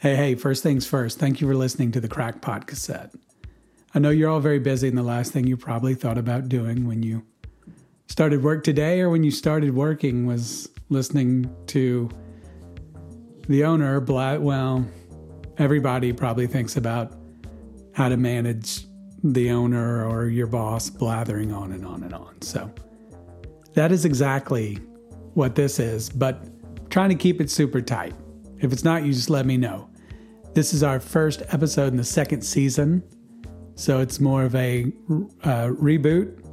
Hey, hey, first things first, thank you for listening to the Crackpot Cassette. I know you're all very busy, and the last thing you probably thought about doing when you started work today or when you started working was listening to the owner, well, everybody probably thinks about how to manage the owner or your boss blathering on and on and on. So that is exactly what this is, but trying to keep it super tight. If it's not, you just let me know. This is our first episode in the second season, so it's more of a uh, reboot.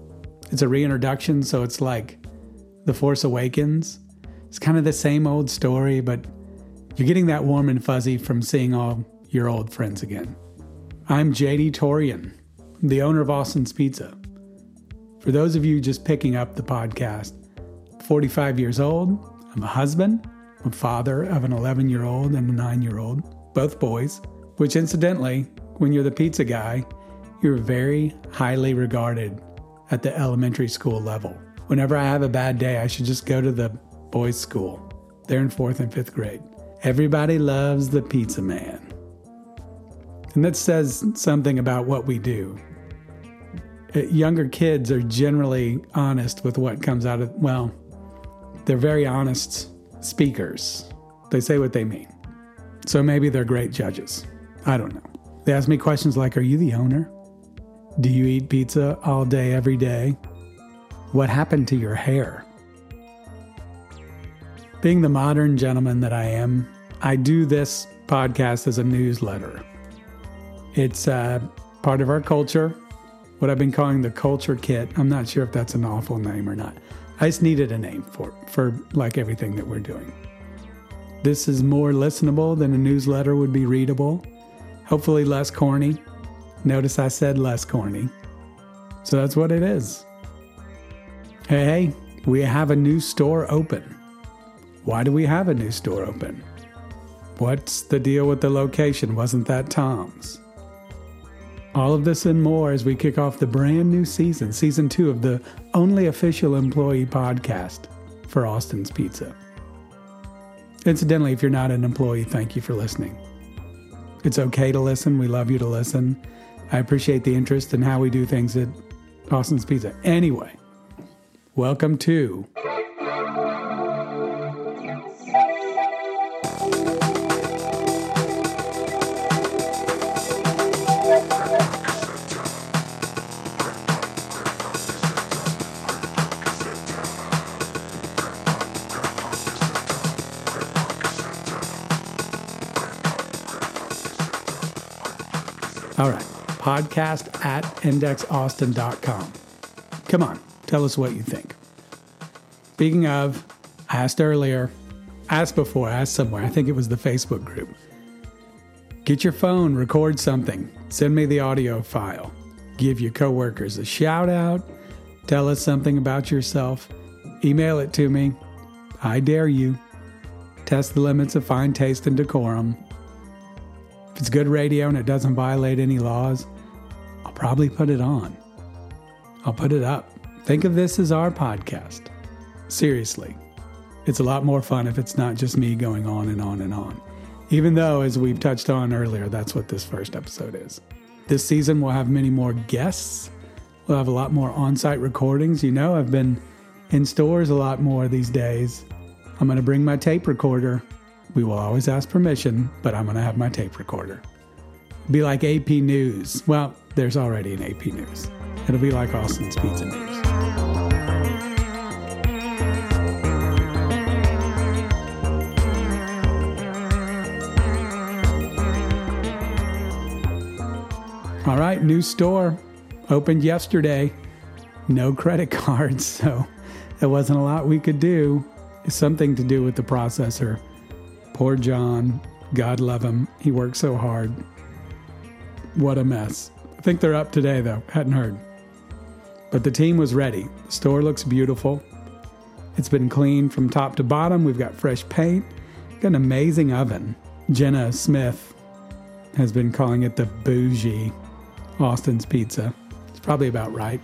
It's a reintroduction, so it's like The Force Awakens. It's kind of the same old story, but you're getting that warm and fuzzy from seeing all your old friends again. I'm JD Torian, the owner of Austin's Pizza. For those of you just picking up the podcast, 45 years old, I'm a husband, father of an 11 year old and a 9 year old, both boys, which incidentally, when you're the pizza guy, you're very highly regarded at the elementary school level. Whenever I have a bad day, I should just go to the boys' school. They're in fourth and fifth grade. Everybody loves the pizza man. And that says something about what we do. Uh, younger kids are generally honest with what comes out of, well, they're very honest speakers. They say what they mean. So maybe they're great judges. I don't know. They ask me questions like Are you the owner? Do you eat pizza all day, every day? What happened to your hair? Being the modern gentleman that I am, I do this podcast as a newsletter. It's uh, part of our culture, what I've been calling the culture kit. I'm not sure if that's an awful name or not. I just needed a name for for like everything that we're doing. This is more listenable than a newsletter would be readable. Hopefully less corny. Notice I said less corny. So that's what it is. Hey, hey, we have a new store open. Why do we have a new store open? What's the deal with the location? Wasn't that Tom's? All of this and more as we kick off the brand new season, season two of the only official employee podcast for Austin's Pizza. Incidentally, if you're not an employee, thank you for listening. It's okay to listen. We love you to listen. I appreciate the interest in how we do things at Austin's Pizza. Anyway, welcome to All right. Podcast at indexaustin.com. Come on, tell us what you think. Speaking of, I asked earlier, asked before, asked somewhere, I think it was the Facebook group. Get your phone, record something, send me the audio file, give your coworkers a shout out, tell us something about yourself, email it to me. I dare you. Test the limits of fine taste and decorum. If it's good radio and it doesn't violate any laws, I'll probably put it on. I'll put it up. Think of this as our podcast. Seriously. It's a lot more fun if it's not just me going on and on and on. Even though, as we've touched on earlier, that's what this first episode is. This season, we'll have many more guests. We'll have a lot more on site recordings. You know, I've been in stores a lot more these days. I'm going to bring my tape recorder we will always ask permission, but I'm going to have my tape recorder. Be like AP News. Well, there's already an AP News. It'll be like Austin's Pizza News. All right, new store opened yesterday. No credit cards, so there wasn't a lot we could do. Something to do with the processor. Poor John. God love him. He worked so hard. What a mess. I think they're up today, though. Hadn't heard. But the team was ready. The store looks beautiful. It's been cleaned from top to bottom. We've got fresh paint. Got an amazing oven. Jenna Smith has been calling it the bougie Austin's Pizza. It's probably about right.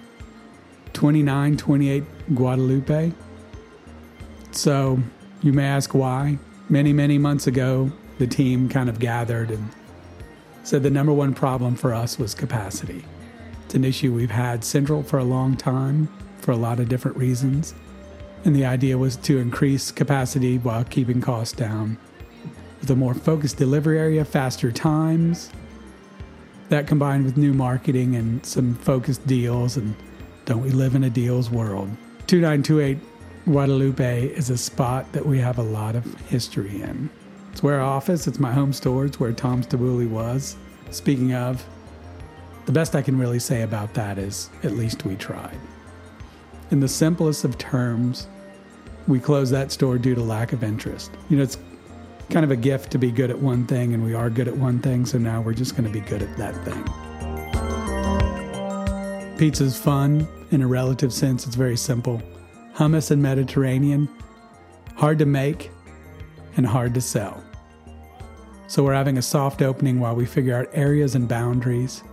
2928 Guadalupe. So you may ask why many, many months ago, the team kind of gathered and said the number one problem for us was capacity. It's an issue we've had central for a long time for a lot of different reasons. And the idea was to increase capacity while keeping costs down. With a more focused delivery area, faster times, that combined with new marketing and some focused deals, and don't we live in a deals world? 2928 Guadalupe is a spot that we have a lot of history in. It's where our office, it's my home store, it's where Tom's Tabooley was. Speaking of, the best I can really say about that is at least we tried. In the simplest of terms, we closed that store due to lack of interest. You know, it's kind of a gift to be good at one thing, and we are good at one thing, so now we're just going to be good at that thing. Pizza's fun in a relative sense, it's very simple. Hummus and Mediterranean, hard to make and hard to sell. So we're having a soft opening while we figure out areas and boundaries.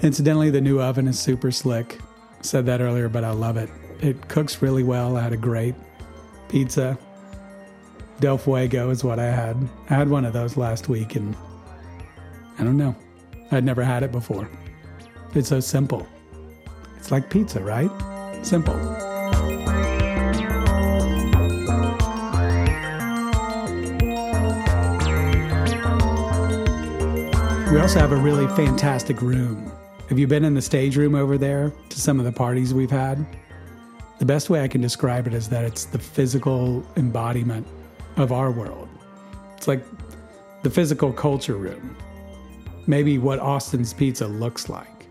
Incidentally, the new oven is super slick. Said that earlier, but I love it. It cooks really well. I had a great pizza. Del Fuego is what I had. I had one of those last week and I don't know. I'd never had it before. It's so simple. It's like pizza, right? Simple. We also have a really fantastic room. Have you been in the stage room over there to some of the parties we've had? The best way I can describe it is that it's the physical embodiment of our world. It's like the physical culture room. Maybe what Austin's Pizza looks like.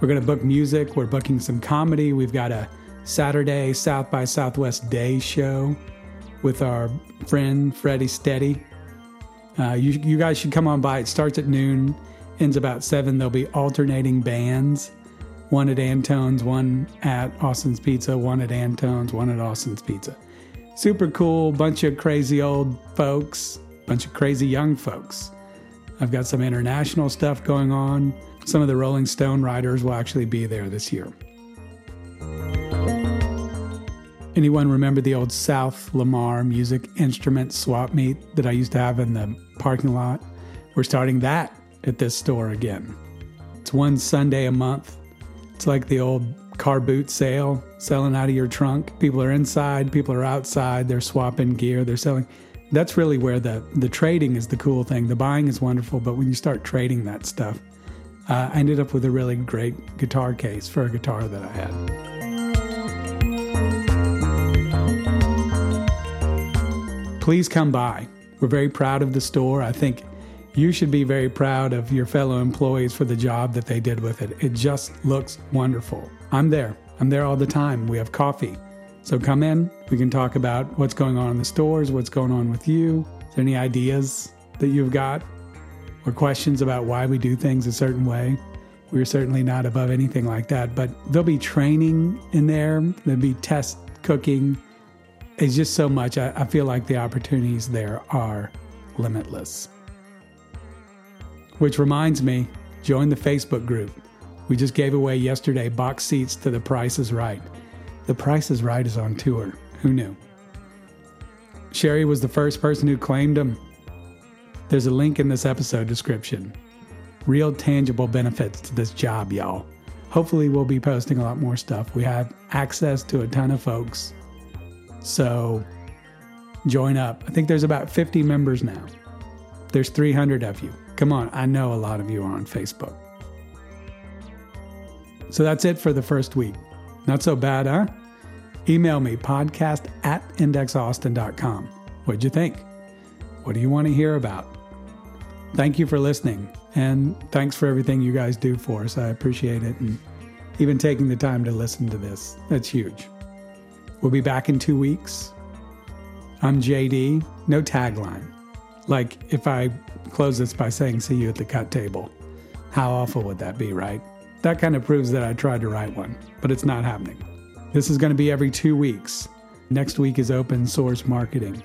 We're going to book music, we're booking some comedy. We've got a Saturday South by Southwest Day show with our friend Freddie Steady. Uh, you, you guys should come on by. It starts at noon, ends about 7. There'll be alternating bands one at Antone's, one at Austin's Pizza, one at Antone's, one at Austin's Pizza. Super cool, bunch of crazy old folks, bunch of crazy young folks. I've got some international stuff going on. Some of the Rolling Stone writers will actually be there this year. Anyone remember the old South Lamar music instrument swap meet that I used to have in the parking lot? We're starting that at this store again. It's one Sunday a month. It's like the old car boot sale, selling out of your trunk. People are inside, people are outside, they're swapping gear, they're selling. That's really where the, the trading is the cool thing. The buying is wonderful, but when you start trading that stuff, uh, I ended up with a really great guitar case for a guitar that I had. Please come by. We're very proud of the store. I think you should be very proud of your fellow employees for the job that they did with it. It just looks wonderful. I'm there. I'm there all the time. We have coffee. So come in. We can talk about what's going on in the stores, what's going on with you. Any ideas that you've got or questions about why we do things a certain way? We're certainly not above anything like that, but there'll be training in there, there'll be test cooking. It's just so much. I, I feel like the opportunities there are limitless. Which reminds me, join the Facebook group. We just gave away yesterday box seats to The Price is Right. The Price is Right is on tour. Who knew? Sherry was the first person who claimed them. There's a link in this episode description. Real tangible benefits to this job, y'all. Hopefully, we'll be posting a lot more stuff. We have access to a ton of folks. So, join up. I think there's about 50 members now. There's 300 of you. Come on, I know a lot of you are on Facebook. So that's it for the first week. Not so bad, huh? Email me podcast at indexaustin.com. What'd you think? What do you want to hear about? Thank you for listening, and thanks for everything you guys do for us. I appreciate it, and even taking the time to listen to this. That's huge. We'll be back in two weeks. I'm JD, no tagline. Like if I close this by saying, See you at the cut table. How awful would that be, right? That kind of proves that I tried to write one, but it's not happening. This is going to be every two weeks. Next week is open source marketing.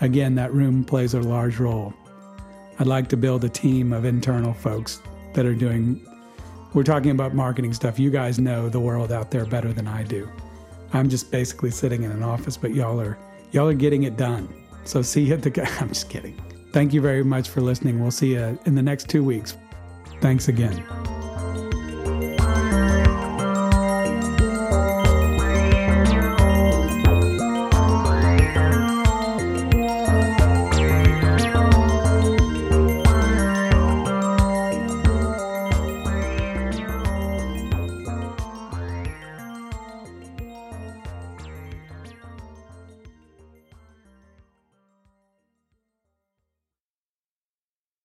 Again, that room plays a large role. I'd like to build a team of internal folks that are doing, we're talking about marketing stuff. You guys know the world out there better than I do. I'm just basically sitting in an office, but y'all are, y'all are getting it done. So see you at the, I'm just kidding. Thank you very much for listening. We'll see you in the next two weeks. Thanks again.